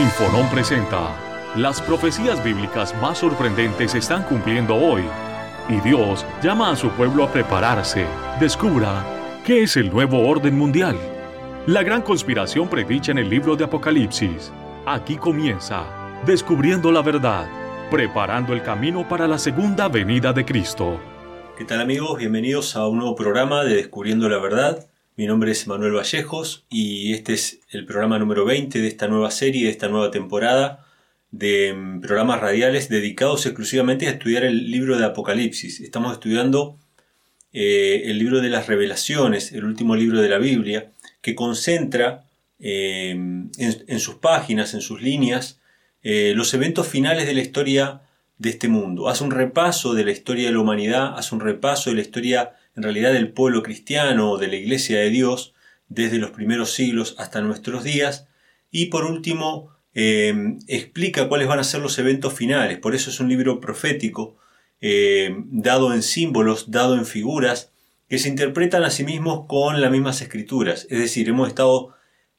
Infonón presenta. Las profecías bíblicas más sorprendentes están cumpliendo hoy. Y Dios llama a su pueblo a prepararse. Descubra qué es el nuevo orden mundial. La gran conspiración predicha en el libro de Apocalipsis. Aquí comienza. Descubriendo la verdad. Preparando el camino para la segunda venida de Cristo. ¿Qué tal amigos? Bienvenidos a un nuevo programa de Descubriendo la Verdad. Mi nombre es Manuel Vallejos y este es el programa número 20 de esta nueva serie, de esta nueva temporada de mm, programas radiales dedicados exclusivamente a estudiar el libro de Apocalipsis. Estamos estudiando eh, el libro de las revelaciones, el último libro de la Biblia, que concentra eh, en, sus páginas, en sus líneas, eh, los eventos finales de la historia de este mundo. Hace un repaso de la historia de la humanidad, hace un repaso de la historia en realidad del pueblo cristiano o de la iglesia de Dios desde los primeros siglos hasta nuestros días. Y por último, em, explica cuáles van a ser los eventos finales. Por eso es un libro profético, em, dado en símbolos, dado en figuras, que se interpretan a sí mismos con las mismas escrituras. Es decir, hemos estado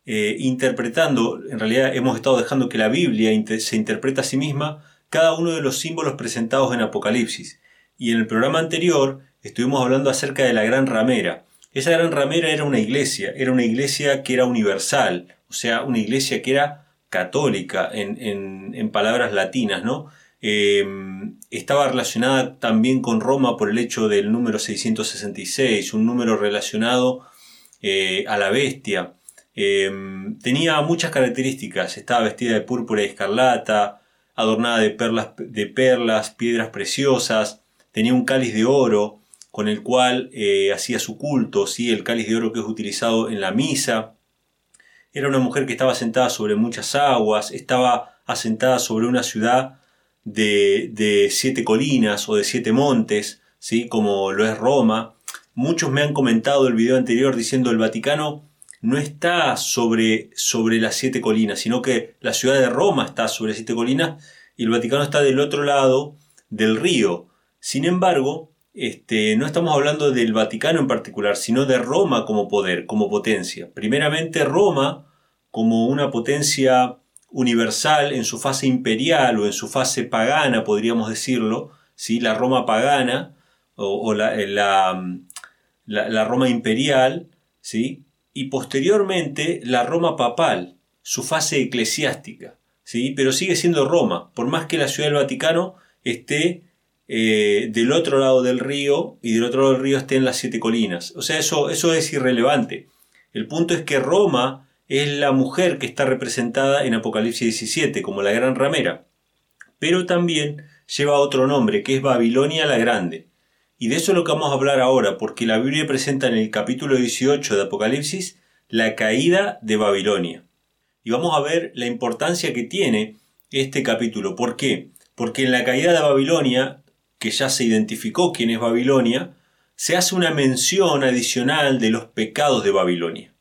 eh, interpretando, en realidad hemos estado dejando que la Biblia se interpreta a sí misma cada uno de los símbolos presentados en Apocalipsis. Y en el programa anterior estuvimos hablando acerca de la gran ramera. Esa gran ramera era una iglesia, era una iglesia que era universal, o sea, una iglesia que era católica en, palabras latinas, ¿no? Em, estaba relacionada también con Roma por el hecho del número 666, un número relacionado eh, a la bestia. Em, tenía muchas características, estaba vestida de púrpura y escarlata, adornada de perlas, de perlas piedras preciosas, tenía un cáliz de oro, con el cual eh, hacía su culto, ¿sí? el cáliz de oro que es utilizado en la misa. Era una mujer que estaba sentada sobre muchas aguas, estaba asentada sobre una ciudad de, siete colinas o de siete montes, ¿sí? como lo es Roma. Muchos me han comentado el video anterior diciendo el Vaticano no está sobre, sobre las siete colinas, sino que la ciudad de Roma está sobre siete colinas y el Vaticano está del otro lado del río. Sin embargo, este, no estamos hablando del Vaticano en particular, sino de Roma como poder, como potencia. Primeramente Roma como una potencia universal en su fase imperial o en su fase pagana, podríamos decirlo, ¿sí? la Roma pagana o, eh, la, la, Roma imperial, ¿sí? y posteriormente la Roma papal, su fase eclesiástica, ¿sí? pero sigue siendo Roma, por más que la Ciudad del Vaticano esté eh, del otro lado del río y del otro lado del río estén las siete colinas. O sea, eso, eso es irrelevante. El punto es que Roma es la mujer que está representada en Apocalipsis 17 como la gran ramera, pero también lleva otro nombre que es Babilonia la Grande. Y de eso es lo que vamos a hablar ahora, porque la Biblia presenta en el capítulo 18 de Apocalipsis la caída de Babilonia. Y vamos a ver la importancia que tiene este capítulo. ¿Por qué? Porque en la caída de Babilonia que ya se identificó quién es Babilonia, se hace una mención adicional de los pecados de Babilonia.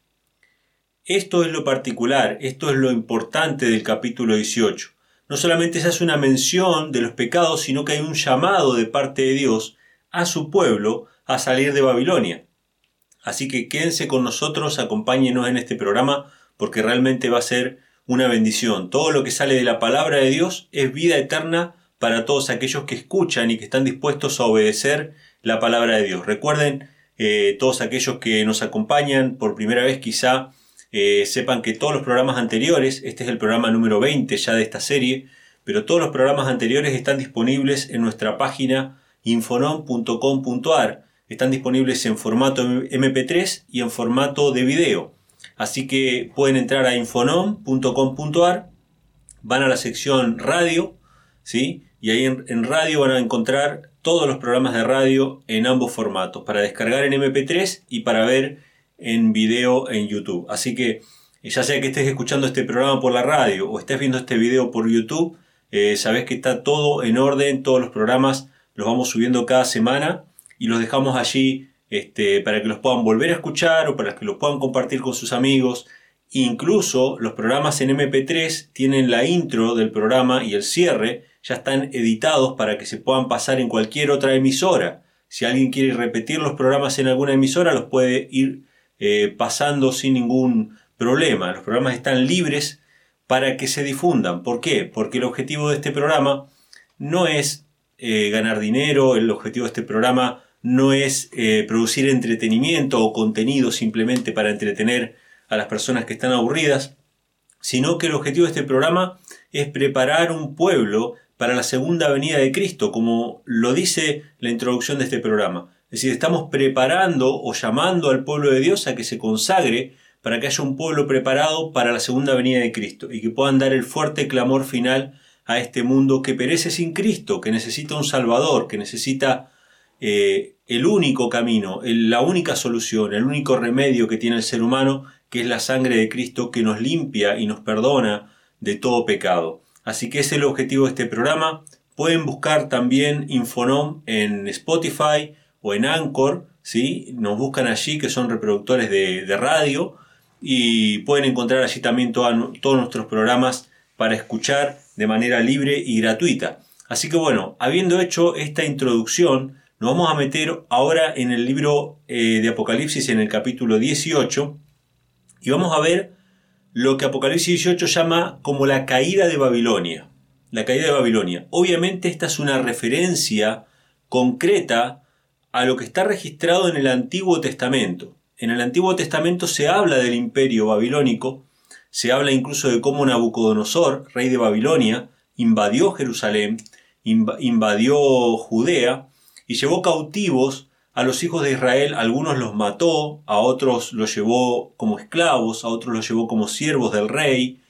Esto es lo particular, esto es lo importante del capítulo 18. No solamente se hace una mención de los pecados, sino que hay un llamado de parte de Dios a su pueblo a salir de Babilonia. Así que quédense con nosotros, acompáñenos en este programa, porque realmente va a ser una bendición. Todo lo que sale de la palabra de Dios es vida eterna para todos aquellos que escuchan y que están dispuestos a obedecer la palabra de Dios. Recuerden, eh, todos aquellos que nos acompañan por primera vez quizá eh, sepan que todos los programas anteriores, este es el programa número 20 ya de esta serie, pero todos los programas anteriores están disponibles en nuestra página infonom.com.ar. Están disponibles en formato MP3 y en formato de video. Así que pueden entrar a infonom.com.ar, van a la sección radio, ¿sí? Y ahí en, radio van a encontrar todos los programas de radio en ambos formatos, para descargar en MP3 y para ver en video en YouTube. Así que ya sea que estés escuchando este programa por la radio o estés viendo este video por YouTube, eh, sabes que está todo en orden, todos los programas los vamos subiendo cada semana y los dejamos allí este, para que los puedan volver a escuchar o para que los puedan compartir con sus amigos. Incluso los programas en MP3 tienen la intro del programa y el cierre ya están editados para que se puedan pasar en cualquier otra emisora. Si alguien quiere repetir los programas en alguna emisora, los puede ir eh, pasando sin ningún problema. Los programas están libres para que se difundan. ¿Por qué? Porque el objetivo de este programa no es eh, ganar dinero, el objetivo de este programa no es eh, producir entretenimiento o contenido simplemente para entretener a las personas que están aburridas, sino que el objetivo de este programa es preparar un pueblo para la segunda venida de Cristo, como lo dice la introducción de este programa. Es decir, estamos preparando o llamando al pueblo de Dios a que se consagre para que haya un pueblo preparado para la segunda venida de Cristo y que puedan dar el fuerte clamor final a este mundo que perece sin Cristo, que necesita un Salvador, que necesita eh, el único camino, la única solución, el único remedio que tiene el ser humano, que es la sangre de Cristo que nos limpia y nos perdona de todo pecado. Así que ese es el objetivo de este programa. Pueden buscar también Infonom en Spotify o en Anchor, ¿sí? nos buscan allí que son reproductores de, radio y pueden encontrar allí también todos nuestros programas para escuchar de manera libre y gratuita. Así que bueno, habiendo hecho esta introducción, nos vamos a meter ahora en el libro eh, de Apocalipsis en el capítulo 18 y vamos a ver lo que Apocalipsis 18 llama como la caída de Babilonia. La caída de Babilonia. Obviamente esta es una referencia concreta a lo que está registrado en el Antiguo Testamento. En el Antiguo Testamento se habla del imperio babilónico, se habla incluso de cómo Nabucodonosor, rey de Babilonia, invadió Jerusalén, invadió Judea, y llevó cautivos a los hijos de Israel, algunos los mató, a otros los llevó como esclavos, a otros los llevó como siervos del rey,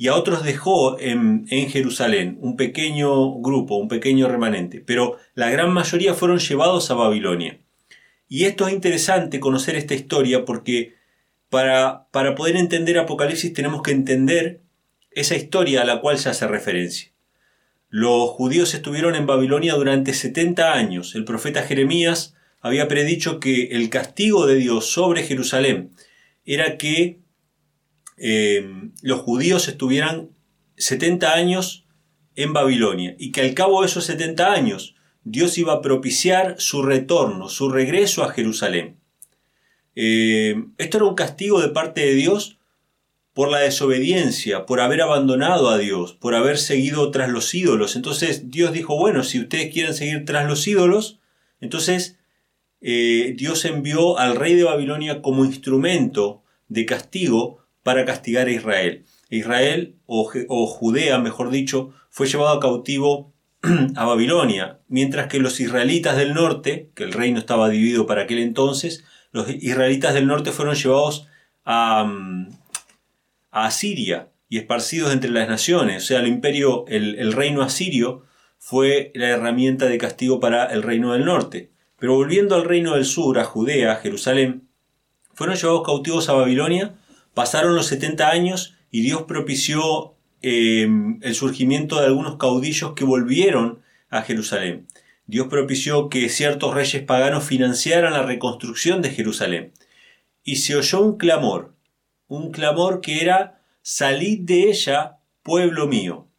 y a otros dejó en, Jerusalén, un pequeño grupo, un pequeño remanente, pero la gran mayoría fueron llevados a Babilonia. Y esto es interesante conocer esta historia porque para, para poder entender Apocalipsis tenemos que entender esa historia a la cual se hace referencia. Los judíos estuvieron en Babilonia durante 70 años. El profeta Jeremías había predicho que el castigo de Dios sobre Jerusalén era que eh, los judíos estuvieran 70 años en Babilonia y que al cabo de esos 70 años Dios iba a propiciar su retorno, su regreso a Jerusalén. Eh, esto era un castigo de parte de Dios por la desobediencia, por haber abandonado a Dios, por haber seguido tras los ídolos. Entonces Dios dijo, bueno, si ustedes quieren seguir tras los ídolos, entonces eh, Dios envió al rey de Babilonia como instrumento de castigo para castigar a Israel. Israel, o, Judea, mejor dicho, fue llevado cautivo a Babilonia, mientras que los israelitas del norte, que el reino estaba dividido para aquel entonces, los israelitas del norte fueron llevados a, mm, a Asiria y esparcidos entre las naciones. O sea, el imperio, el, reino asirio fue la herramienta de castigo para el reino del norte. Pero volviendo al reino del sur, a Judea, a Jerusalén, fueron llevados cautivos a Babilonia, pasaron los 70 años y Dios propició em, el surgimiento de algunos caudillos que volvieron a Jerusalén. Dios propició que ciertos reyes paganos financiaran la reconstrucción de Jerusalén. Y se oyó un clamor, un clamor que era, salid de ella, pueblo mío.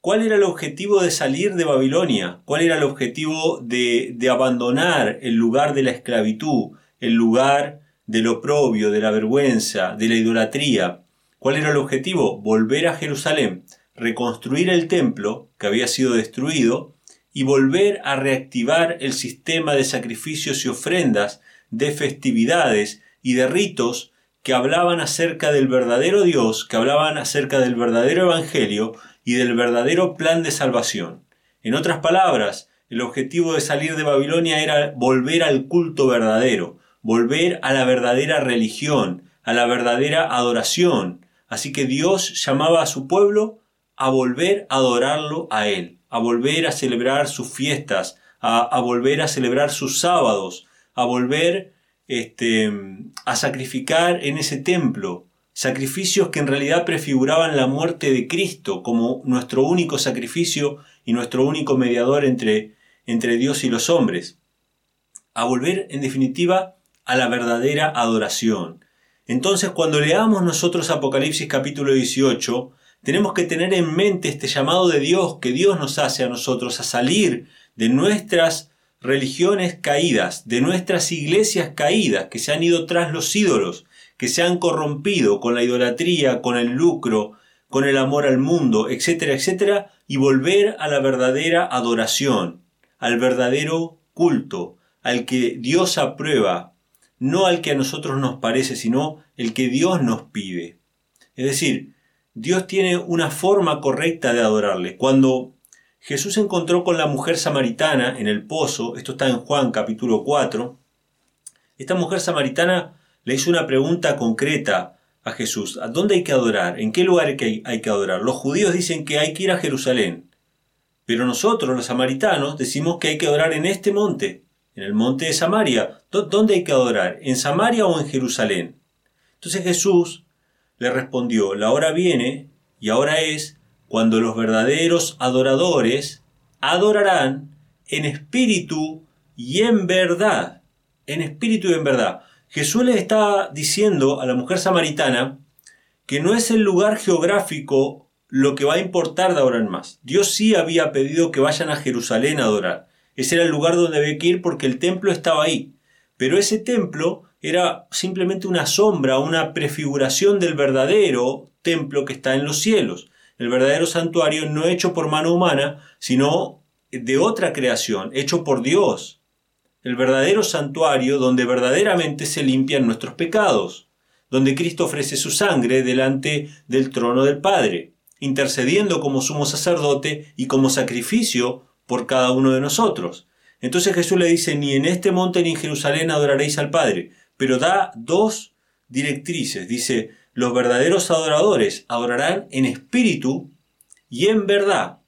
¿Cuál era el objetivo de salir de Babilonia? ¿Cuál era el objetivo de, de abandonar el lugar de la esclavitud, el lugar del oprobio, de la vergüenza, de la idolatría? ¿Cuál era el objetivo? Volver a Jerusalén, reconstruir el templo que había sido destruido y volver a reactivar el sistema de sacrificios y ofrendas, de festividades y de ritos que hablaban acerca del verdadero Dios, que hablaban acerca del verdadero Evangelio y del verdadero plan de salvación. En otras palabras, el objetivo de salir de Babilonia era volver al culto verdadero, volver a la verdadera religión, a la verdadera adoración. Así que Dios llamaba a su pueblo a volver a adorarlo a Él, a volver a celebrar sus fiestas, a, volver a celebrar sus sábados, a volver este, a sacrificar en ese templo, sacrificios que en realidad prefiguraban la muerte de Cristo como nuestro único sacrificio y nuestro único mediador entre, entre Dios y los hombres, a volver en definitiva a la verdadera adoración. Entonces cuando leamos nosotros Apocalipsis capítulo 18, tenemos que tener en mente este llamado de Dios que Dios nos hace a nosotros a salir de nuestras religiones caídas, de nuestras iglesias caídas, que se han ido tras los ídolos, que se han corrompido con la idolatría, con el lucro, con el amor al mundo, etcétera, etcétera, y volver a la verdadera adoración, al verdadero culto, al que Dios aprueba, no al que a nosotros nos parece, sino el que Dios nos pide. Es decir, Dios tiene una forma correcta de adorarle. Cuando Jesús se encontró con la mujer samaritana en el pozo, esto está en Juan capítulo 4, esta mujer samaritana le hizo una pregunta concreta a Jesús. ¿A dónde hay que adorar? ¿En qué lugar hay que, adorar? Los judíos dicen que hay que ir a Jerusalén, pero nosotros los samaritanos decimos que hay que adorar en este monte, en el monte de Samaria. ¿Dónde hay que adorar? ¿En Samaria o en Jerusalén? Entonces Jesús le respondió, la hora viene y ahora es cuando los verdaderos adoradores adorarán en espíritu y en verdad. En espíritu y en verdad. Jesús le está diciendo a la mujer samaritana que no es el lugar geográfico lo que va a importar de ahora en más. Dios sí había pedido que vayan a Jerusalén a adorar. Ese era el lugar donde había que ir porque el templo estaba ahí. Pero ese templo era simplemente una sombra, una prefiguración del verdadero templo que está en los cielos. El verdadero santuario no hecho por mano humana, sino de otra creación, hecho por Dios el verdadero santuario donde verdaderamente se limpian nuestros pecados, donde Cristo ofrece su sangre delante del trono del Padre, intercediendo como sumo sacerdote y como sacrificio por cada uno de nosotros. Entonces Jesús le dice, ni en este monte ni en Jerusalén adoraréis al Padre, pero da dos directrices. Dice, los verdaderos adoradores adorarán en espíritu y en verdad.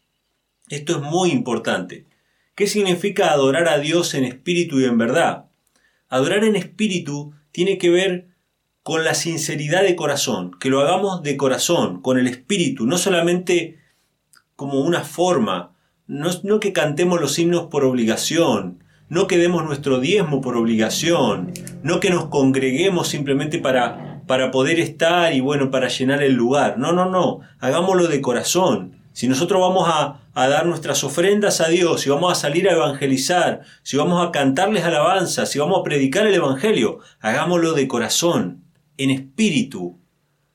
Esto es muy importante. ¿Qué significa adorar a Dios en espíritu y en verdad? Adorar en espíritu tiene que ver con la sinceridad de corazón, que lo hagamos de corazón, con el espíritu, no solamente como una forma, no, que cantemos los himnos por obligación, no que demos nuestro diezmo por obligación, no que nos congreguemos simplemente para, para poder estar y bueno, para llenar el lugar. No, no, no, hagámoslo de corazón. Si nosotros vamos a, dar nuestras ofrendas a Dios, si vamos a salir a evangelizar, si vamos a cantarles alabanza, si vamos a predicar el Evangelio, hagámoslo de corazón, en espíritu,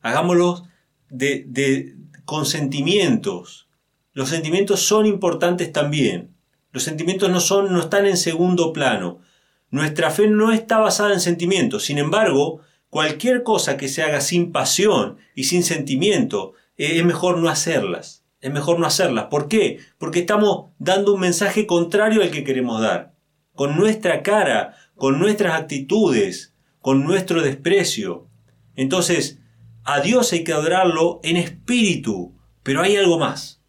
hagámoslo de, de, con sentimientos. Los sentimientos son importantes también. Los sentimientos no, son, no están en segundo plano. Nuestra fe no está basada en sentimientos. Sin embargo, cualquier cosa que se haga sin pasión y sin sentimiento, eh, es mejor no hacerlas es mejor no hacerlas. ¿Por qué? Porque estamos dando un mensaje contrario al que queremos dar. Con nuestra cara, con nuestras actitudes, con nuestro desprecio. Entonces, a Dios hay que adorarlo en espíritu, pero hay algo más.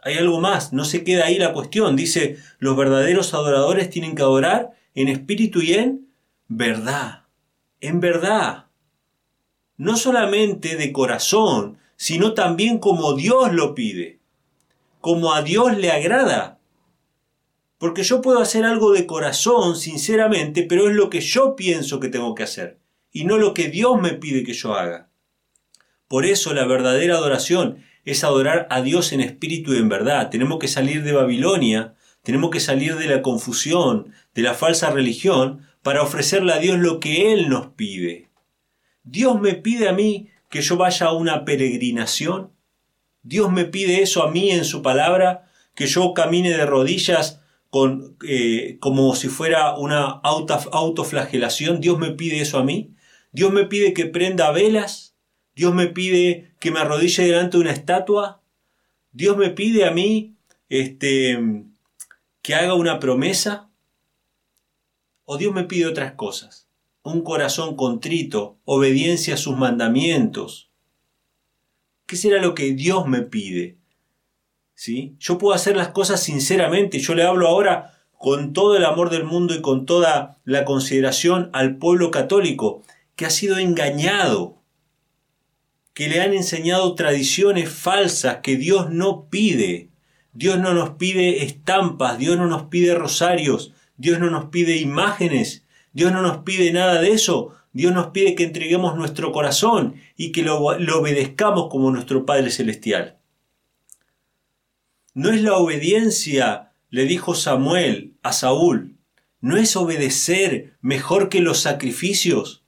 Hay algo más, no se queda ahí la cuestión. Dice, los verdaderos adoradores tienen que adorar en espíritu y en verdad. En verdad. No solamente de corazón, sino también como Dios lo pide, como a Dios le agrada. Porque yo puedo hacer algo de corazón, sinceramente, pero es lo que yo pienso que tengo que hacer, y no lo que Dios me pide que yo haga. Por eso la verdadera adoración es adorar a Dios en espíritu y en verdad. Tenemos que salir de Babilonia, tenemos que salir de la confusión, de la falsa religión, para ofrecerle a Dios lo que Él nos pide. Dios me pide a mí que yo vaya a una peregrinación? Dios me pide eso a mí en su palabra, que yo camine de rodillas con, eh, como si fuera una auto, autoflagelación. Dios me pide eso a mí. Dios me pide que prenda velas. Dios me pide que me arrodille delante de una estatua. Dios me pide a mí este, que haga una promesa. O Dios me pide otras cosas un corazón contrito, obediencia a sus mandamientos. ¿Qué será lo que Dios me pide? ¿Sí? Yo puedo hacer las cosas sinceramente, yo le hablo ahora con todo el amor del mundo y con toda la consideración al pueblo católico que ha sido engañado, que le han enseñado tradiciones falsas que Dios no pide. Dios no nos pide estampas, Dios no nos pide rosarios, Dios no nos pide imágenes, Dios no nos pide nada de eso. Dios nos pide que entreguemos nuestro corazón y que lo, obedezcamos como nuestro Padre Celestial. No es la obediencia, le dijo Samuel a Saúl, no es obedecer mejor que los sacrificios.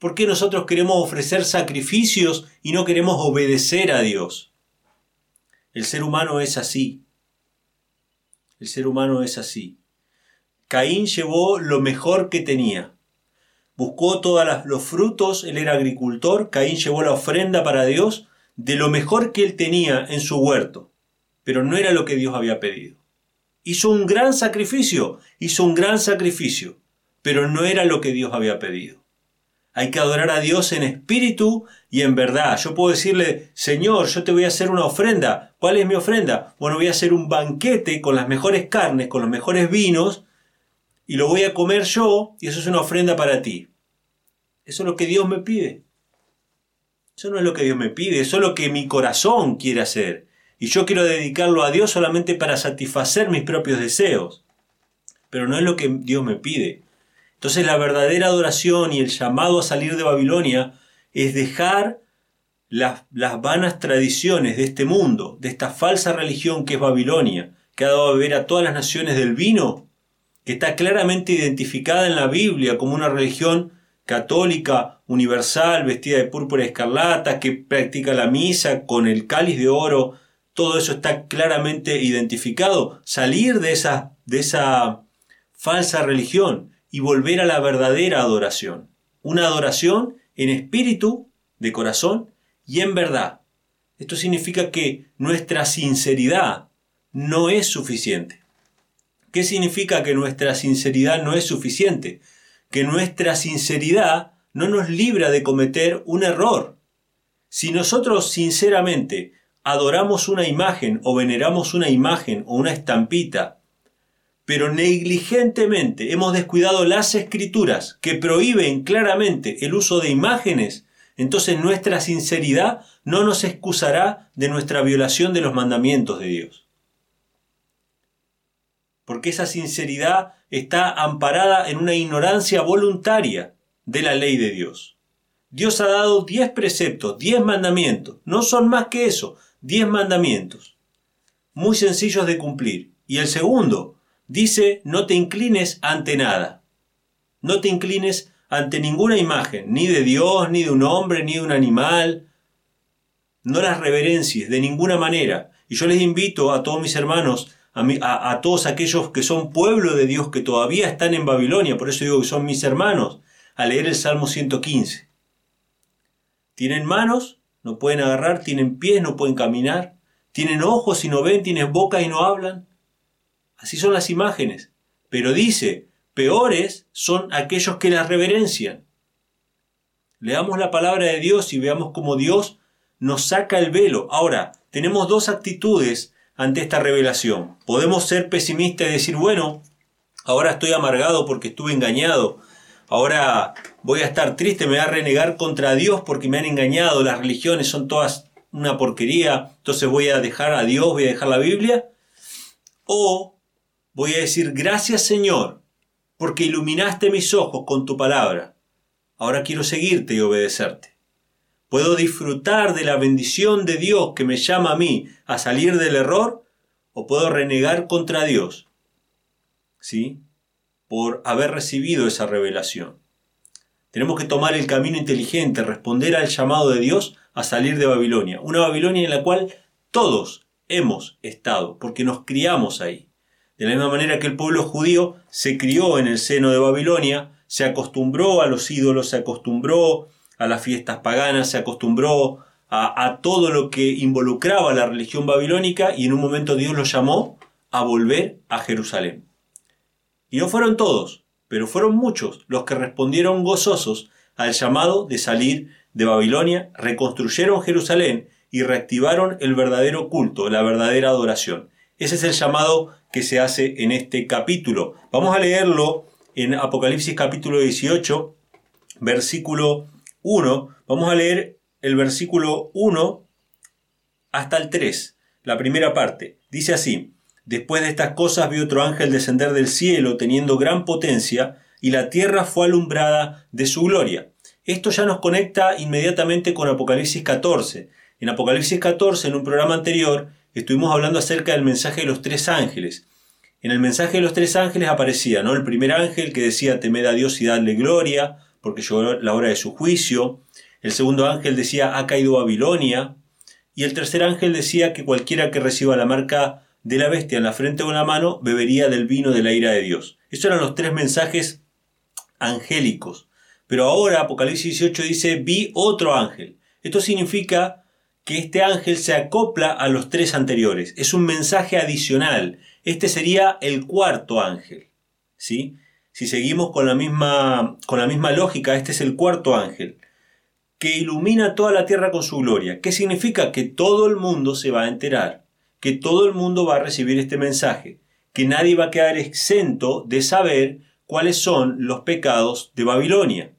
¿Por qué nosotros queremos ofrecer sacrificios y no queremos obedecer a Dios? El ser humano es así. El ser humano es así. Caín llevó lo mejor que tenía. Buscó todos los frutos, él era agricultor, Caín llevó la ofrenda para Dios de lo mejor que él tenía en su huerto, pero no era lo que Dios había pedido. Hizo un gran sacrificio, hizo un gran sacrificio, pero no era lo que Dios había pedido. Hay que adorar a Dios en espíritu y en verdad. Yo puedo decirle, Señor, yo te voy a hacer una ofrenda. ¿Cuál es mi ofrenda? Bueno, voy a hacer un banquete con las mejores carnes, con los mejores vinos, y lo voy a comer yo, y eso es una ofrenda para ti. Eso es lo que Dios me pide. Eso no es lo que Dios me pide, eso es lo que mi corazón quiere hacer. Y yo quiero dedicarlo a Dios solamente para satisfacer mis propios deseos. Pero no es lo que Dios me pide. Entonces la verdadera adoración y el llamado a salir de Babilonia es dejar las, vanas tradiciones de este mundo, de esta falsa religión que es Babilonia, que ha dado a beber a todas las naciones del vino, que está claramente identificada en la Biblia como una religión católica, universal, vestida de púrpura escarlata, que practica la misa con el cáliz de oro, todo eso está claramente identificado. Salir de esa, de esa falsa religión y volver a la verdadera adoración. Una adoración en espíritu, de corazón y en verdad. Esto significa que nuestra sinceridad no es suficiente. ¿Qué significa que nuestra sinceridad no es suficiente? Que nuestra sinceridad no nos libra de cometer un error. Si nosotros sinceramente adoramos una imagen o veneramos una imagen o una estampita pero negligentemente hemos descuidado las escrituras que prohíben claramente el uso de imágenes, entonces nuestra sinceridad no nos excusará de nuestra violación de los mandamientos de Dios. Porque esa sinceridad está amparada en una ignorancia voluntaria de la ley de Dios. Dios ha dado diez preceptos, diez mandamientos, no son más que eso, diez mandamientos, muy sencillos de cumplir. Y el segundo, dice no te inclines ante nada. No te inclines ante ninguna imagen, ni de Dios, ni de un hombre, ni de un animal. No las reverencies de ninguna manera. Y yo les invito a todos mis hermanos, a, todos aquellos que son pueblo de Dios, que todavía están en Babilonia, por eso digo que son mis hermanos, a leer el Salmo 115. Tienen manos, no pueden agarrar, tienen pies, no pueden caminar, tienen ojos y no ven, tienen boca y no hablan. Así son las imágenes. Pero dice, peores son aquellos que las reverencian. Leamos la palabra de Dios y veamos cómo Dios nos saca el velo. Ahora, tenemos dos actitudes ante esta revelación. Podemos ser pesimistas y decir, bueno, ahora estoy amargado porque estuve engañado. Ahora voy a estar triste, me voy a renegar contra Dios porque me han engañado. Las religiones son todas una porquería. Entonces voy a dejar a Dios, voy a dejar la Biblia. O voy a decir gracias Señor, porque iluminaste mis ojos con tu palabra. Ahora quiero seguirte y obedecerte. Puedo disfrutar de la bendición de Dios que me llama a mí a salir del error o puedo renegar contra Dios. ¿Sí? Por haber recibido esa revelación. Tenemos que tomar el camino inteligente, responder al llamado de Dios a salir de Babilonia. Una Babilonia en la cual todos hemos estado, porque nos criamos ahí. De la misma manera que el pueblo judío se crió en el seno de Babilonia, se acostumbró a los ídolos, se acostumbró a las fiestas paganas, se acostumbró a, todo lo que involucraba la religión babilónica y en un momento Dios los llamó a volver a Jerusalén. Y no fueron todos, pero fueron muchos los que respondieron gozosos al llamado de salir de Babilonia, reconstruyeron Jerusalén y reactivaron el verdadero culto, la verdadera adoración. Ese es el llamado que se hace en este capítulo. Vamos a leerlo en Apocalipsis capítulo 18, versículo 1. Vamos a leer el versículo 1 hasta el 3, la primera parte. Dice así, después de estas cosas vi otro ángel descender del cielo teniendo gran potencia, y la tierra fue alumbrada de su gloria. Esto ya nos conecta inmediatamente con Apocalipsis 14. En Apocalipsis 14, en un programa anterior, estuvimos hablando acerca del mensaje de los tres ángeles. En el mensaje de los tres ángeles aparecía, ¿no? El primer ángel que decía temed a Dios y dadle gloria, porque llegó la hora de su juicio. El segundo ángel decía, ha caído Babilonia. Y el tercer ángel decía que cualquiera que reciba la marca de la bestia en la frente o en la mano bebería del vino de la ira de Dios. Esos eran los tres mensajes angélicos. Pero ahora Apocalipsis 18 dice, vi otro ángel. Esto significa que este ángel se acopla a los tres anteriores. Es un mensaje adicional. Este sería el cuarto ángel. ¿sí? Si seguimos con la, misma, con la misma lógica, este es el cuarto ángel, que ilumina toda la tierra con su gloria. ¿Qué significa? Que todo el mundo se va a enterar, que todo el mundo va a recibir este mensaje, que nadie va a quedar exento de saber cuáles son los pecados de Babilonia.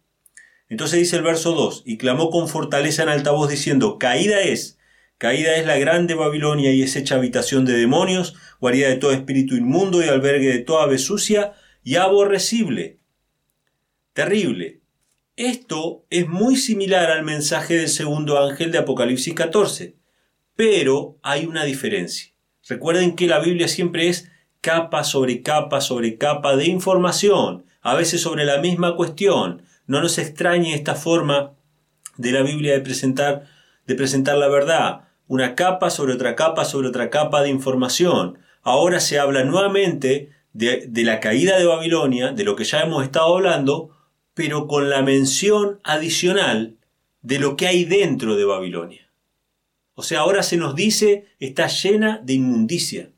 Entonces dice el verso 2, y clamó con fortaleza en alta voz diciendo, caída es, caída es la grande Babilonia y es hecha habitación de demonios, guarida de todo espíritu inmundo y albergue de toda ave sucia y aborrecible. Terrible. Esto es muy similar al mensaje del segundo ángel de Apocalipsis 14, pero hay una diferencia. Recuerden que la Biblia siempre es capa sobre capa sobre capa de información, a veces sobre la misma cuestión, no nos extrañe esta forma de la Biblia de presentar, de presentar la verdad. Una capa sobre otra capa sobre otra capa de información. Ahora se habla nuevamente de, la caída de Babilonia, de lo que ya hemos estado hablando, pero con la mención adicional de lo que hay dentro de Babilonia. O sea, ahora se nos dice, está llena de inmundicia.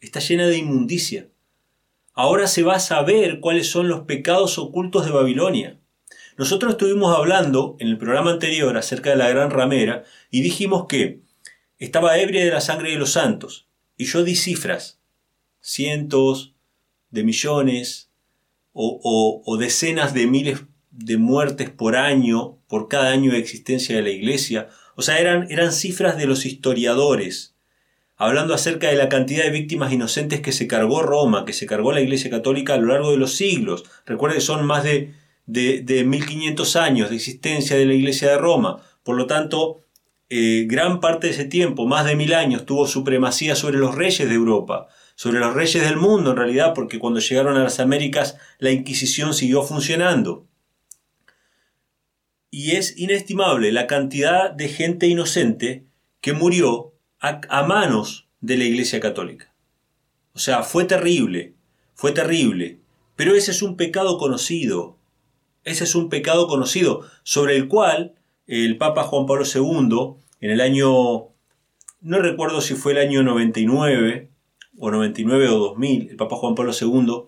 Está llena de inmundicia. Ahora se va a saber cuáles son los pecados ocultos de Babilonia. Nosotros estuvimos hablando en el programa anterior acerca de la gran ramera y dijimos que estaba ebria de la sangre de los santos. Y yo di cifras, cientos de millones o, decenas de miles de muertes por año, por cada año de existencia de la iglesia. O sea, eran, eran cifras de los historiadores, hablando acerca de la cantidad de víctimas inocentes que se cargó Roma, que se cargó la iglesia católica a lo largo de los siglos. Recuerden, son más de de, 1500 años de existencia de la Iglesia de Roma. Por lo tanto, eh, gran parte de ese tiempo, más de mil años, tuvo supremacía sobre los reyes de Europa, sobre los reyes del mundo en realidad, porque cuando llegaron a las Américas la Inquisición siguió funcionando. Y es inestimable la cantidad de gente inocente que murió a manos de la Iglesia Católica. O sea, fue terrible, fue terrible, pero ese es un pecado conocido, ese es un pecado conocido, sobre el cual el Papa Juan Pablo II, en el año, no recuerdo si fue el año 99, o 99 o 2000, el Papa Juan Pablo II,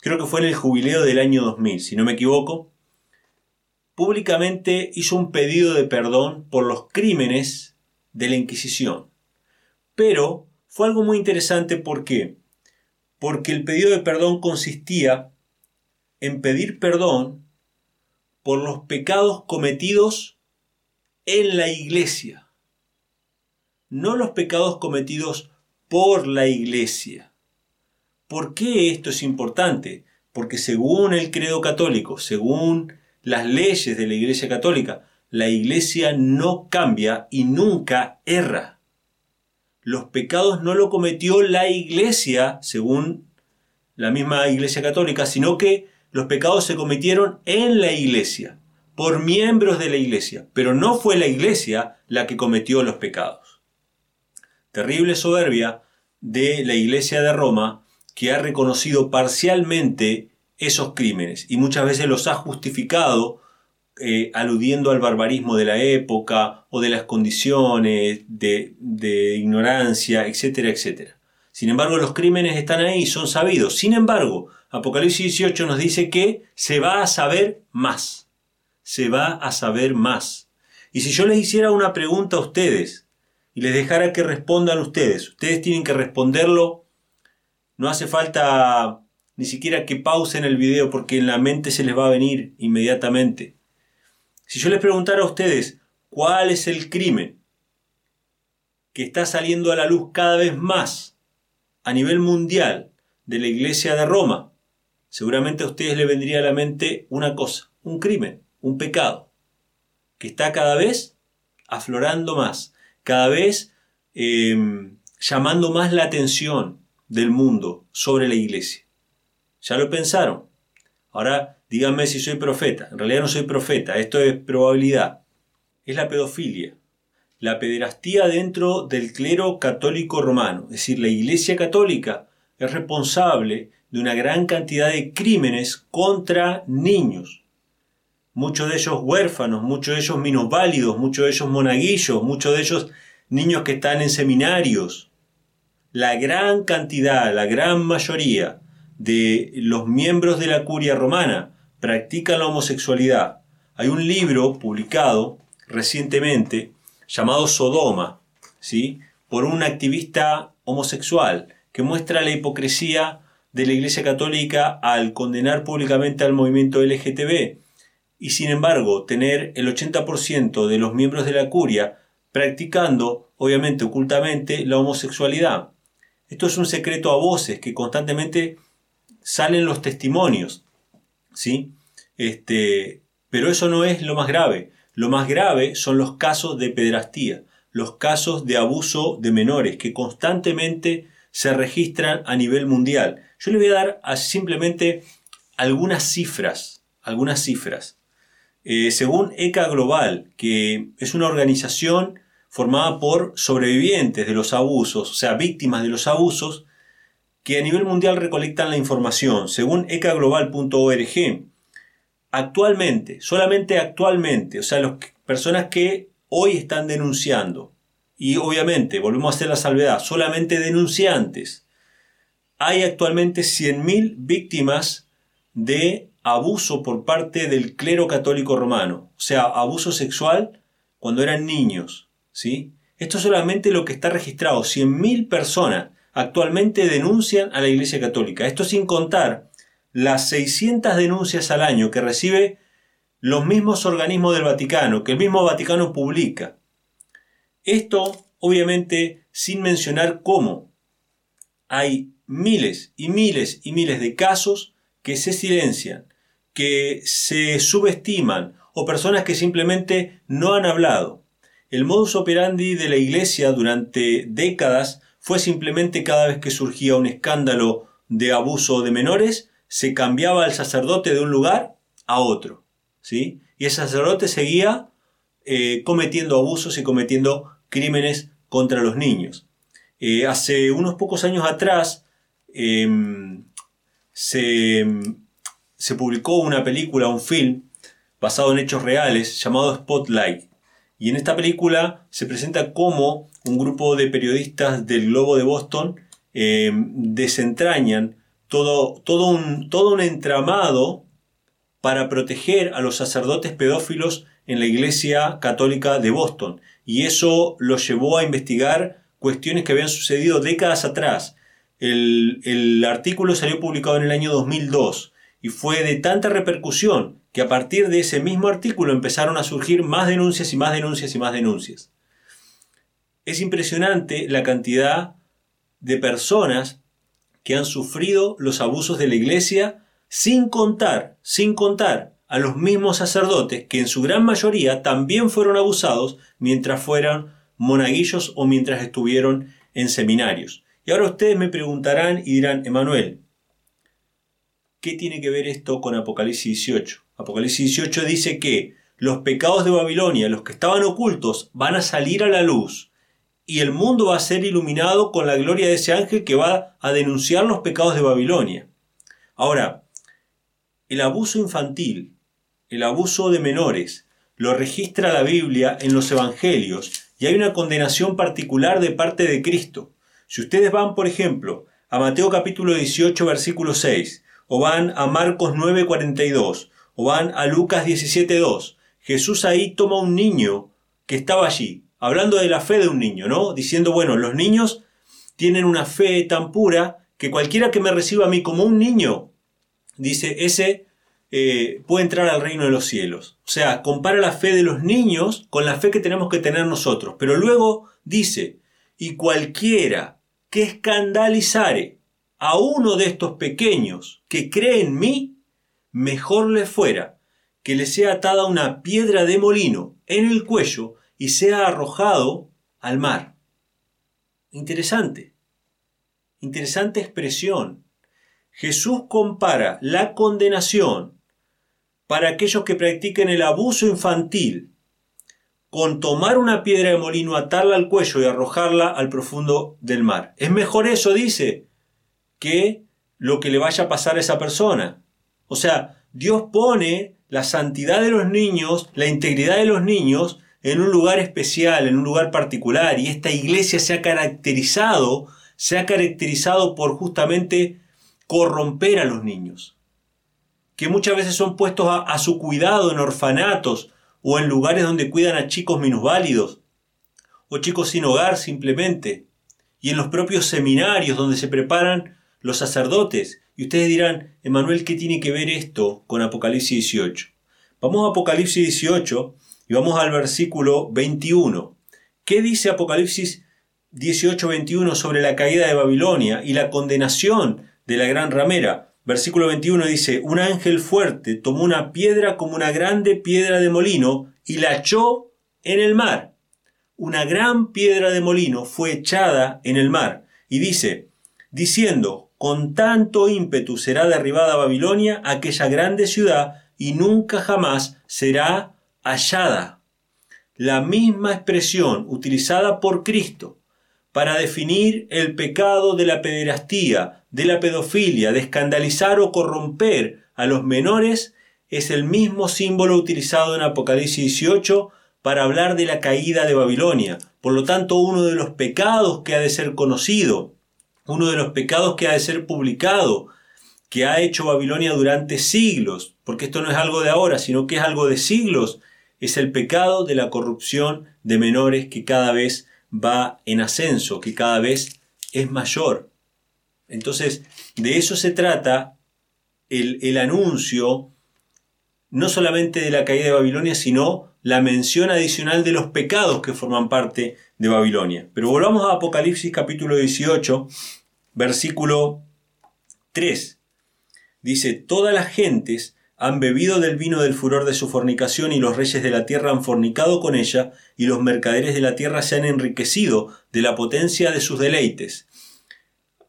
creo que fue en el jubileo del año 2000, si no me equivoco, públicamente hizo un pedido de perdón por los crímenes de la Inquisición. Pero fue algo muy interesante, ¿por qué? Porque el pedido de perdón consistía en pedir perdón por los pecados cometidos en la iglesia, no los pecados cometidos por la iglesia. ¿Por qué esto es importante? Porque según el credo católico, según las leyes de la iglesia católica, la iglesia no cambia y nunca erra. Los pecados no lo cometió la iglesia, según la misma iglesia católica, sino que los pecados se cometieron en la iglesia, por miembros de la iglesia, pero no fue la iglesia la que cometió los pecados. Terrible soberbia de la iglesia de Roma que ha reconocido parcialmente esos crímenes y muchas veces los ha justificado eh, aludiendo al barbarismo de la época o de las condiciones de, de ignorancia, etcétera, etcétera. Sin embargo, los crímenes están ahí, son sabidos. Sin embargo, Apocalipsis 18 nos dice que se va a saber más. Se va a saber más. Y si yo les hiciera una pregunta a ustedes y les dejara que respondan ustedes, ustedes tienen que responderlo. No hace falta ni siquiera que pausen el video porque en la mente se les va a venir inmediatamente. Si yo les preguntara a ustedes cuál es el crimen que está saliendo a la luz cada vez más a nivel mundial de la Iglesia de Roma, seguramente a ustedes le vendría a la mente una cosa, un crimen, un pecado, que está cada vez aflorando más, cada vez em, llamando más la atención del mundo sobre la iglesia. ¿Ya lo pensaron? Ahora díganme si soy profeta. En realidad no soy profeta, esto es probabilidad. Es la pedofilia. La pederastía dentro del clero católico romano. Es decir, la Iglesia católica es responsable de una gran cantidad de crímenes contra niños. Muchos de ellos huérfanos, muchos de ellos minusválidos, muchos de ellos monaguillos, muchos de ellos niños que están en seminarios. La gran cantidad, la gran mayoría de los miembros de la curia romana practican la homosexualidad. Hay un libro publicado recientemente llamado Sodoma, ¿sí? por un activista homosexual que muestra la hipocresía de la Iglesia Católica al condenar públicamente al movimiento LGTB y sin embargo tener el 80% de los miembros de la curia practicando, obviamente ocultamente, la homosexualidad. Esto es un secreto a voces que constantemente salen los testimonios, ¿sí? Este, pero eso no es lo más grave. Lo más grave son los casos de pedrastía, los casos de abuso de menores que constantemente se registran a nivel mundial. Yo le voy a dar simplemente algunas cifras, algunas cifras. Eh, según ECA Global, que es una organización formada por sobrevivientes de los abusos, o sea, víctimas de los abusos, que a nivel mundial recolectan la información. Según ecaglobal.org, actualmente, solamente actualmente, o sea, las personas que hoy están denunciando, y obviamente, volvemos a hacer la salvedad, solamente denunciantes, hay actualmente 100.000 víctimas de abuso por parte del clero católico romano, o sea, abuso sexual cuando eran niños, ¿sí? Esto es solamente lo que está registrado, 100.000 personas actualmente denuncian a la Iglesia Católica. Esto sin contar las 600 denuncias al año que recibe los mismos organismos del Vaticano, que el mismo Vaticano publica. Esto, obviamente, sin mencionar cómo hay miles y miles y miles de casos que se silencian, que se subestiman o personas que simplemente no han hablado. El modus operandi de la Iglesia durante décadas fue simplemente cada vez que surgía un escándalo de abuso de menores, se cambiaba el sacerdote de un lugar a otro. ¿sí? Y el sacerdote seguía eh, cometiendo abusos y cometiendo crímenes contra los niños. Eh, hace unos pocos años atrás em, se, se publicó una película, un film, basado en hechos reales, llamado Spotlight. Y en esta película se presenta cómo un grupo de periodistas del Globo de Boston eh, desentrañan todo, todo, un, todo un entramado para proteger a los sacerdotes pedófilos en la Iglesia Católica de Boston. Y eso los llevó a investigar cuestiones que habían sucedido décadas atrás. El, el artículo salió publicado en el año 2002 y fue de tanta repercusión que a partir de ese mismo artículo empezaron a surgir más denuncias y más denuncias y más denuncias. Es impresionante la cantidad de personas que han sufrido los abusos de la iglesia sin contar, sin contar a los mismos sacerdotes que en su gran mayoría también fueron abusados mientras fueran monaguillos o mientras estuvieron en seminarios. Y ahora ustedes me preguntarán y dirán, Emanuel, ¿qué tiene que ver esto con Apocalipsis 18? Apocalipsis 18 dice que los pecados de Babilonia, los que estaban ocultos, van a salir a la luz y el mundo va a ser iluminado con la gloria de ese ángel que va a denunciar los pecados de Babilonia. Ahora, el abuso infantil, el abuso de menores, lo registra la Biblia en los Evangelios y hay una condenación particular de parte de Cristo. Si ustedes van, por ejemplo, a Mateo capítulo 18, versículo 6, o van a Marcos 9, 42, o van a Lucas 17.2. Jesús ahí toma un niño que estaba allí, hablando de la fe de un niño, ¿no? Diciendo, bueno, los niños tienen una fe tan pura que cualquiera que me reciba a mí como un niño, dice, ese eh, puede entrar al reino de los cielos. O sea, compara la fe de los niños con la fe que tenemos que tener nosotros. Pero luego dice, y cualquiera que escandalizare a uno de estos pequeños que cree en mí, mejor le fuera que le sea atada una piedra de molino en el cuello y sea arrojado al mar. Interesante. Interesante expresión. Jesús compara la condenación para aquellos que practiquen el abuso infantil con tomar una piedra de molino, atarla al cuello y arrojarla al profundo del mar. Es mejor eso, dice, que lo que le vaya a pasar a esa persona. O sea, Dios pone la santidad de los niños, la integridad de los niños, en un lugar especial, en un lugar particular. Y esta iglesia se ha caracterizado, se ha caracterizado por justamente corromper a los niños. Que muchas veces son puestos a, a su cuidado en orfanatos, o en lugares donde cuidan a chicos minusválidos o chicos sin hogar simplemente, y en los propios seminarios donde se preparan los sacerdotes. Y ustedes dirán, Emanuel, ¿qué tiene que ver esto con Apocalipsis 18? Vamos a Apocalipsis 18 y vamos al versículo 21. ¿Qué dice Apocalipsis 18-21 sobre la caída de Babilonia y la condenación de la gran ramera? Versículo 21 dice, un ángel fuerte tomó una piedra como una grande piedra de molino y la echó en el mar. Una gran piedra de molino fue echada en el mar. Y dice, diciendo, con tanto ímpetu será derribada Babilonia, aquella grande ciudad, y nunca jamás será hallada. La misma expresión utilizada por Cristo para definir el pecado de la pederastía, de la pedofilia, de escandalizar o corromper a los menores, es el mismo símbolo utilizado en Apocalipsis 18 para hablar de la caída de Babilonia. Por lo tanto, uno de los pecados que ha de ser conocido, uno de los pecados que ha de ser publicado, que ha hecho Babilonia durante siglos, porque esto no es algo de ahora, sino que es algo de siglos, es el pecado de la corrupción de menores que cada vez va en ascenso, que cada vez es mayor. Entonces, de eso se trata el, anuncio, no solamente de la caída de Babilonia, sino la mención adicional de los pecados que forman parte de Babilonia. Pero volvamos a Apocalipsis capítulo 18, versículo 3. Dice, todas las gentes han bebido del vino del furor de su fornicación y los reyes de la tierra han fornicado con ella y los mercaderes de la tierra se han enriquecido de la potencia de sus deleites.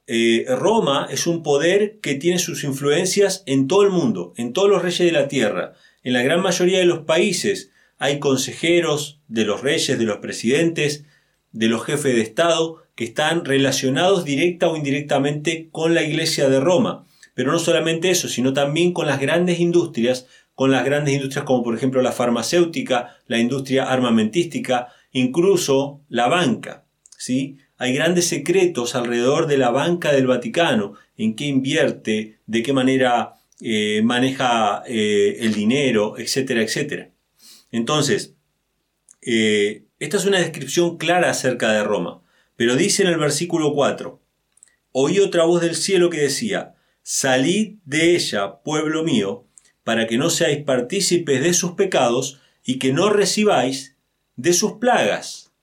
Eh, Roma es un poder que tiene sus influencias en todo el mundo, en todos los reyes de la tierra. En la gran mayoría de los países hay consejeros de los reyes, de los presidentes, de los jefes de Estado, que están relacionados directa o indirectamente con la Iglesia de Roma. Pero no solamente eso, sino también con las grandes industrias, con las grandes industrias como por ejemplo la farmacéutica, la industria armamentística, incluso la banca. ¿sí? Hay grandes secretos alrededor de la banca del Vaticano, en qué invierte, de qué manera eh, maneja eh, el dinero, etcétera, etcétera. Entonces, eh, esta es una descripción clara acerca de Roma, pero dice en el versículo 4, oí otra voz del cielo que decía, Salid de ella, pueblo mío, para que no seáis partícipes de sus pecados y que no recibáis de sus plagas.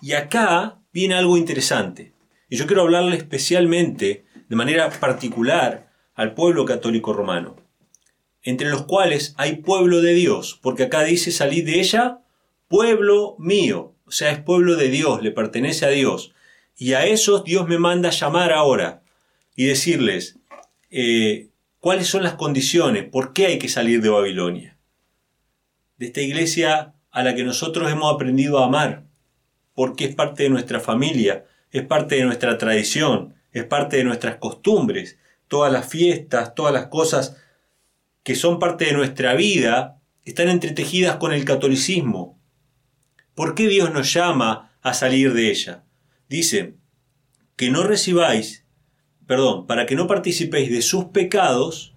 Y acá viene algo interesante. Y yo quiero hablarle especialmente, de manera particular, al pueblo católico romano, entre los cuales hay pueblo de Dios, porque acá dice salid de ella, pueblo mío, o sea, es pueblo de Dios, le pertenece a Dios. Y a esos Dios me manda llamar ahora y decirles, eh, cuáles son las condiciones, por qué hay que salir de Babilonia. De esta iglesia a la que nosotros hemos aprendido a amar, porque es parte de nuestra familia, es parte de nuestra tradición, es parte de nuestras costumbres, todas las fiestas, todas las cosas que son parte de nuestra vida, están entretejidas con el catolicismo. ¿Por qué Dios nos llama a salir de ella? Dice, que no recibáis perdón, para que no participéis de sus pecados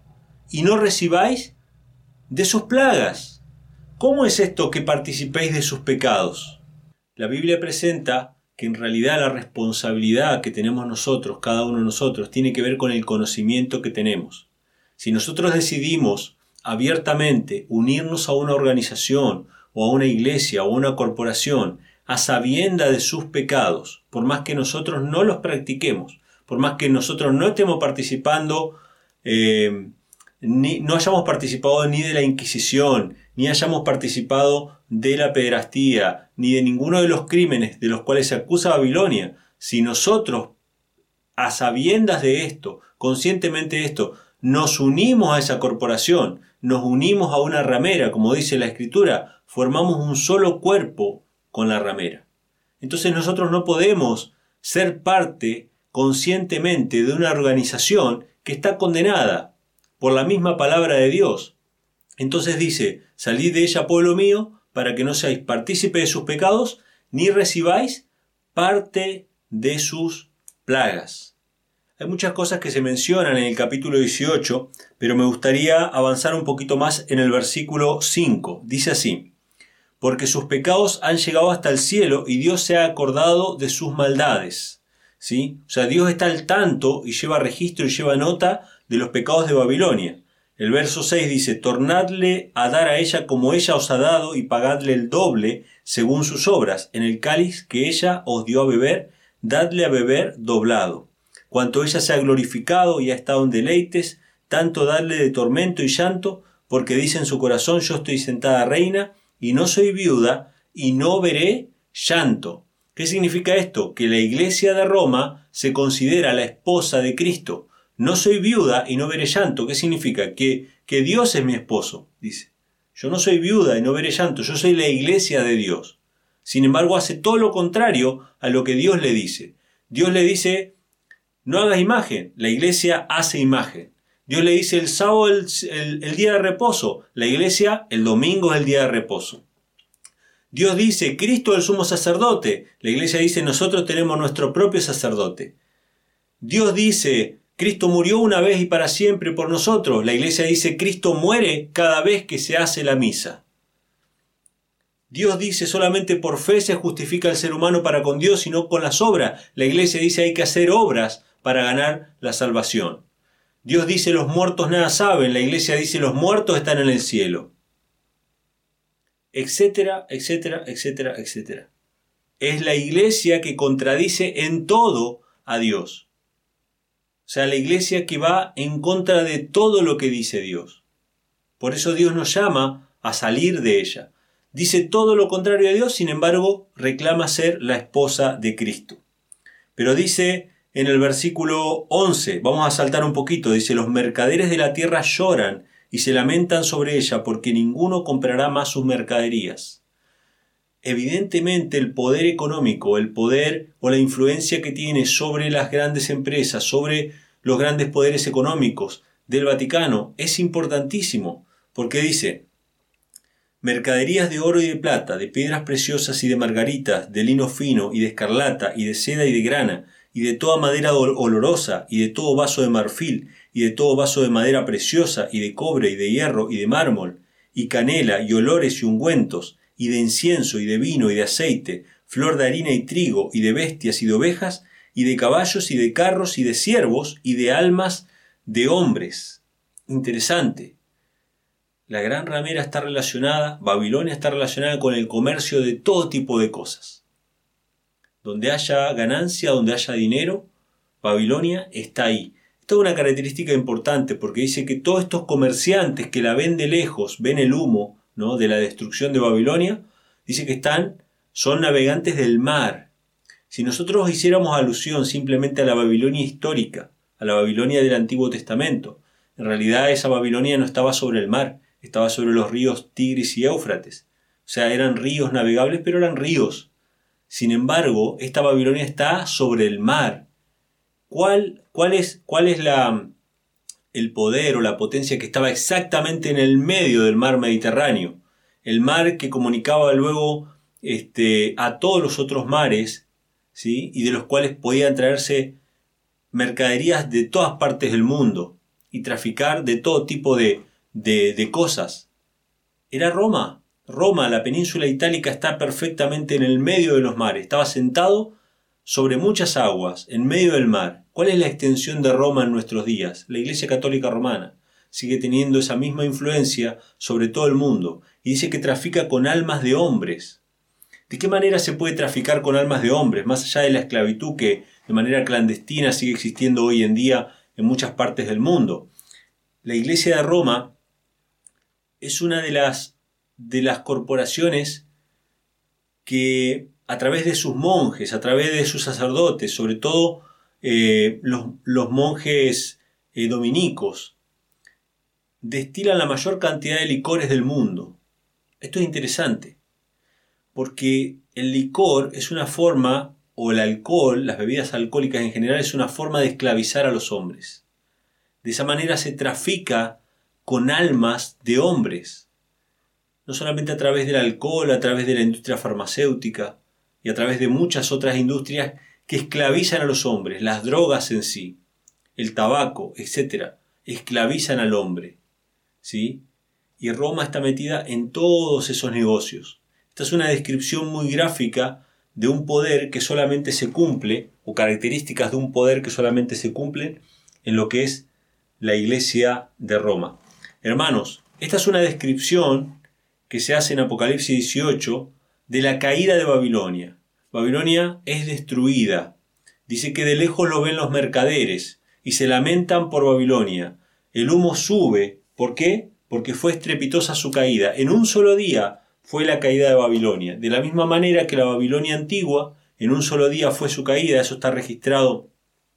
y no recibáis de sus plagas. ¿Cómo es esto que participéis de sus pecados? La Biblia presenta que en realidad la responsabilidad que tenemos nosotros, cada uno de nosotros, tiene que ver con el conocimiento que tenemos. Si nosotros decidimos abiertamente unirnos a una organización o a una iglesia o a una corporación a sabienda de sus pecados, por más que nosotros no los practiquemos, por más que nosotros no estemos participando, eh, ni, no hayamos participado ni de la Inquisición, ni hayamos participado de la pederastía, ni de ninguno de los crímenes de los cuales se acusa Babilonia, si nosotros a sabiendas de esto, conscientemente de esto, nos unimos a esa corporación, nos unimos a una ramera, como dice la escritura, formamos un solo cuerpo con la ramera. Entonces nosotros no podemos ser parte conscientemente de una organización que está condenada por la misma palabra de Dios. Entonces dice, salid de ella, pueblo mío, para que no seáis partícipe de sus pecados, ni recibáis parte de sus plagas. Hay muchas cosas que se mencionan en el capítulo 18, pero me gustaría avanzar un poquito más en el versículo 5. Dice así, porque sus pecados han llegado hasta el cielo y Dios se ha acordado de sus maldades. ¿Sí? O sea, Dios está al tanto y lleva registro y lleva nota de los pecados de Babilonia. El verso 6 dice, Tornadle a dar a ella como ella os ha dado y pagadle el doble según sus obras. En el cáliz que ella os dio a beber, dadle a beber doblado. Cuanto ella se ha glorificado y ha estado en deleites, tanto dadle de tormento y llanto, porque dice en su corazón, yo estoy sentada reina y no soy viuda y no veré llanto. ¿Qué significa esto? Que la iglesia de Roma se considera la esposa de Cristo. No soy viuda y no veré llanto. ¿Qué significa? Que, que Dios es mi esposo, dice. Yo no soy viuda y no veré llanto, yo soy la iglesia de Dios. Sin embargo, hace todo lo contrario a lo que Dios le dice. Dios le dice, no hagas imagen, la iglesia hace imagen. Dios le dice el sábado el, el, día de reposo, la iglesia el domingo es el día de reposo. Dios dice, Cristo el sumo sacerdote, la iglesia dice, nosotros tenemos nuestro propio sacerdote. Dios dice, Cristo murió una vez y para siempre por nosotros. La iglesia dice Cristo muere cada vez que se hace la misa. Dios dice solamente por fe se justifica el ser humano para con Dios y no con las obras. La iglesia dice hay que hacer obras para ganar la salvación. Dios dice los muertos nada saben. La iglesia dice los muertos están en el cielo. Etcétera, etcétera, etcétera, etcétera. Es la iglesia que contradice en todo a Dios. O sea, la iglesia que va en contra de todo lo que dice Dios. Por eso Dios nos llama a salir de ella. Dice todo lo contrario a Dios, sin embargo, reclama ser la esposa de Cristo. Pero dice en el versículo 11, vamos a saltar un poquito, dice, los mercaderes de la tierra lloran y se lamentan sobre ella porque ninguno comprará más sus mercaderías. Evidentemente el poder económico, el poder o la influencia que tiene sobre las grandes empresas, sobre los grandes poderes económicos del Vaticano es importantísimo, porque dice, mercaderías de oro y de plata, de piedras preciosas y de margaritas, de lino fino y de escarlata y de seda y de grana, y de toda madera olorosa, y de todo vaso de marfil, y de todo vaso de madera preciosa, y de cobre, y de hierro, y de mármol, y canela, y olores y ungüentos, y de incienso y de vino y de aceite, flor de harina y trigo y de bestias y de ovejas, y de caballos y de carros y de siervos y de almas de hombres. Interesante. La gran ramera está relacionada, Babilonia está relacionada con el comercio de todo tipo de cosas. Donde haya ganancia, donde haya dinero, Babilonia está ahí. Esta es una característica importante porque dice que todos estos comerciantes que la ven de lejos, ven el humo, de la destrucción de Babilonia, dice que están, son navegantes del mar. Si nosotros hiciéramos alusión simplemente a la Babilonia histórica, a la Babilonia del Antiguo Testamento, en realidad esa Babilonia no estaba sobre el mar, estaba sobre los ríos Tigris y Éufrates. O sea, eran ríos navegables, pero eran ríos. Sin embargo, esta Babilonia está sobre el mar. ¿Cuál, es, la, el poder o la potencia que estaba exactamente en el medio del mar Mediterráneo, el mar que comunicaba luego este, a todos los otros mares, ¿sí? y de los cuales podían traerse mercaderías de todas partes del mundo y traficar de todo tipo de, de cosas. Era Roma. Roma, la península itálica, está perfectamente en el medio de los mares. Estaba sentado sobre muchas aguas, en medio del mar. ¿Cuál es la extensión de Roma en nuestros días? La Iglesia Católica Romana sigue teniendo esa misma influencia sobre todo el mundo y dice que trafica con almas de hombres. ¿De qué manera se puede traficar con almas de hombres, más allá de la esclavitud que de manera clandestina sigue existiendo hoy en día en muchas partes del mundo? La Iglesia de Roma es una de las, de las corporaciones que a través de sus monjes, a través de sus sacerdotes, sobre todo eh, los, monjes eh, dominicos destilan la mayor cantidad de licores del mundo. Esto es interesante, porque el licor es una forma, o el alcohol, las bebidas alcohólicas en general, es una forma de esclavizar a los hombres. De esa manera se trafica con almas de hombres, no solamente a través del alcohol, a través de la industria farmacéutica y a través de muchas otras industrias que esclavizan a los hombres, las drogas en sí, el tabaco, etc., esclavizan al hombre. ¿sí? Y Roma está metida en todos esos negocios. Esta es una descripción muy gráfica de un poder que solamente se cumple, o características de un poder que solamente se cumplen en lo que es la iglesia de Roma. Hermanos, esta es una descripción que se hace en Apocalipsis 18 de la caída de Babilonia. Babilonia es destruida. Dice que de lejos lo ven los mercaderes y se lamentan por Babilonia. El humo sube ¿Por qué? Porque fue estrepitosa su caída. En un solo día fue la caída de Babilonia. De la misma manera que la Babilonia antigua, en un solo día fue su caída, eso está registrado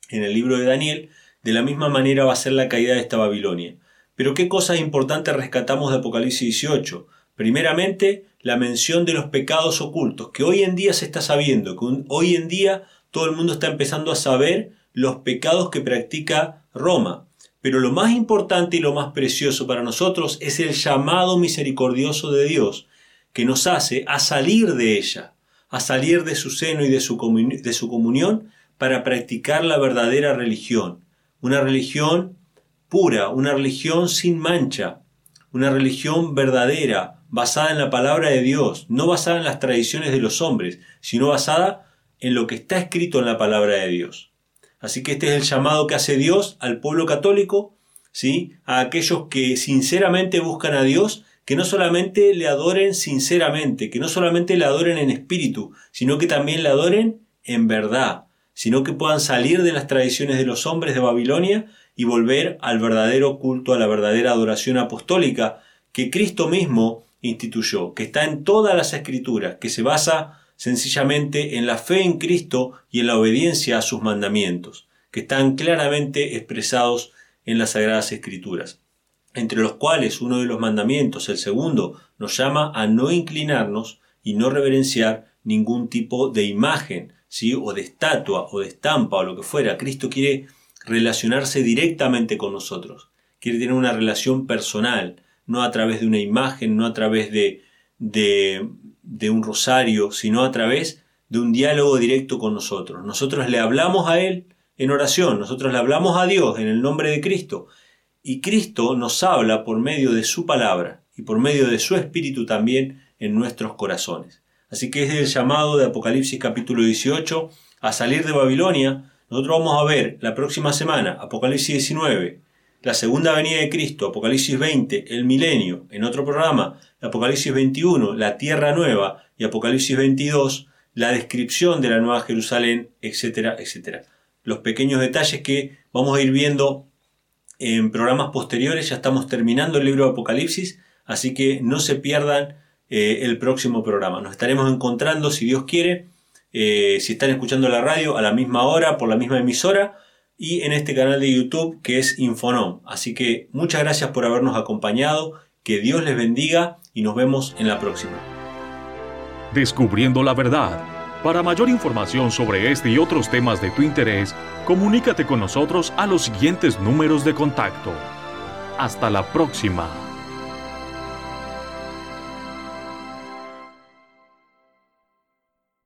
en el libro de Daniel, de la misma manera va a ser la caída de esta Babilonia. Pero ¿qué cosas importantes rescatamos de Apocalipsis 18? Primeramente, la mención de los pecados ocultos, que hoy en día se está sabiendo, que hoy en día todo el mundo está empezando a saber los pecados que practica Roma. Pero lo más importante y lo más precioso para nosotros es el llamado misericordioso de Dios que nos hace a salir de ella, a salir de su seno y de su, de su comunión para practicar la verdadera religión. Una religión pura, una religión sin mancha, una religión verdadera, basada en la palabra de Dios, no basada en las tradiciones de los hombres, sino basada en lo que está escrito en la palabra de Dios. Así que este es el llamado que hace Dios al pueblo católico, ¿sí? a aquellos que sinceramente buscan a Dios, que no solamente le adoren sinceramente, que no solamente le adoren en espíritu, sino que también le adoren en verdad, sino que puedan salir de las tradiciones de los hombres de Babilonia y volver al verdadero culto, a la verdadera adoración apostólica que Cristo mismo instituyó, que está en todas las escrituras, que se basa sencillamente en la fe en Cristo y en la obediencia a sus mandamientos, que están claramente expresados en las Sagradas Escrituras, entre los cuales uno de los mandamientos, el segundo, nos llama a no inclinarnos y no reverenciar ningún tipo de imagen, ¿sí? o de estatua, o de estampa, o lo que fuera. Cristo quiere relacionarse directamente con nosotros, quiere tener una relación personal, no a través de una imagen, no a través de, de, un rosario, sino a través de un diálogo directo con nosotros. Nosotros le hablamos a Él en oración, nosotros le hablamos a Dios en el nombre de Cristo, y Cristo nos habla por medio de su palabra y por medio de su Espíritu también en nuestros corazones. Así que es el llamado de Apocalipsis capítulo 18 a salir de Babilonia. Nosotros vamos a ver la próxima semana Apocalipsis 19, la segunda venida de Cristo, Apocalipsis 20, el milenio, en otro programa, Apocalipsis 21, la tierra nueva, y Apocalipsis 22, la descripción de la nueva Jerusalén, etcétera, etcétera. Los pequeños detalles que vamos a ir viendo en programas posteriores, ya estamos terminando el libro de Apocalipsis, así que no se pierdan eh, el próximo programa. Nos estaremos encontrando, si Dios quiere, eh, si están escuchando la radio, a la misma hora, por la misma emisora, y en este canal de YouTube que es Infonom. Así que muchas gracias por habernos acompañado, que Dios les bendiga y nos vemos en la próxima. Descubriendo la verdad. Para mayor información sobre este y otros temas de tu interés, comunícate con nosotros a los siguientes números de contacto. Hasta la próxima.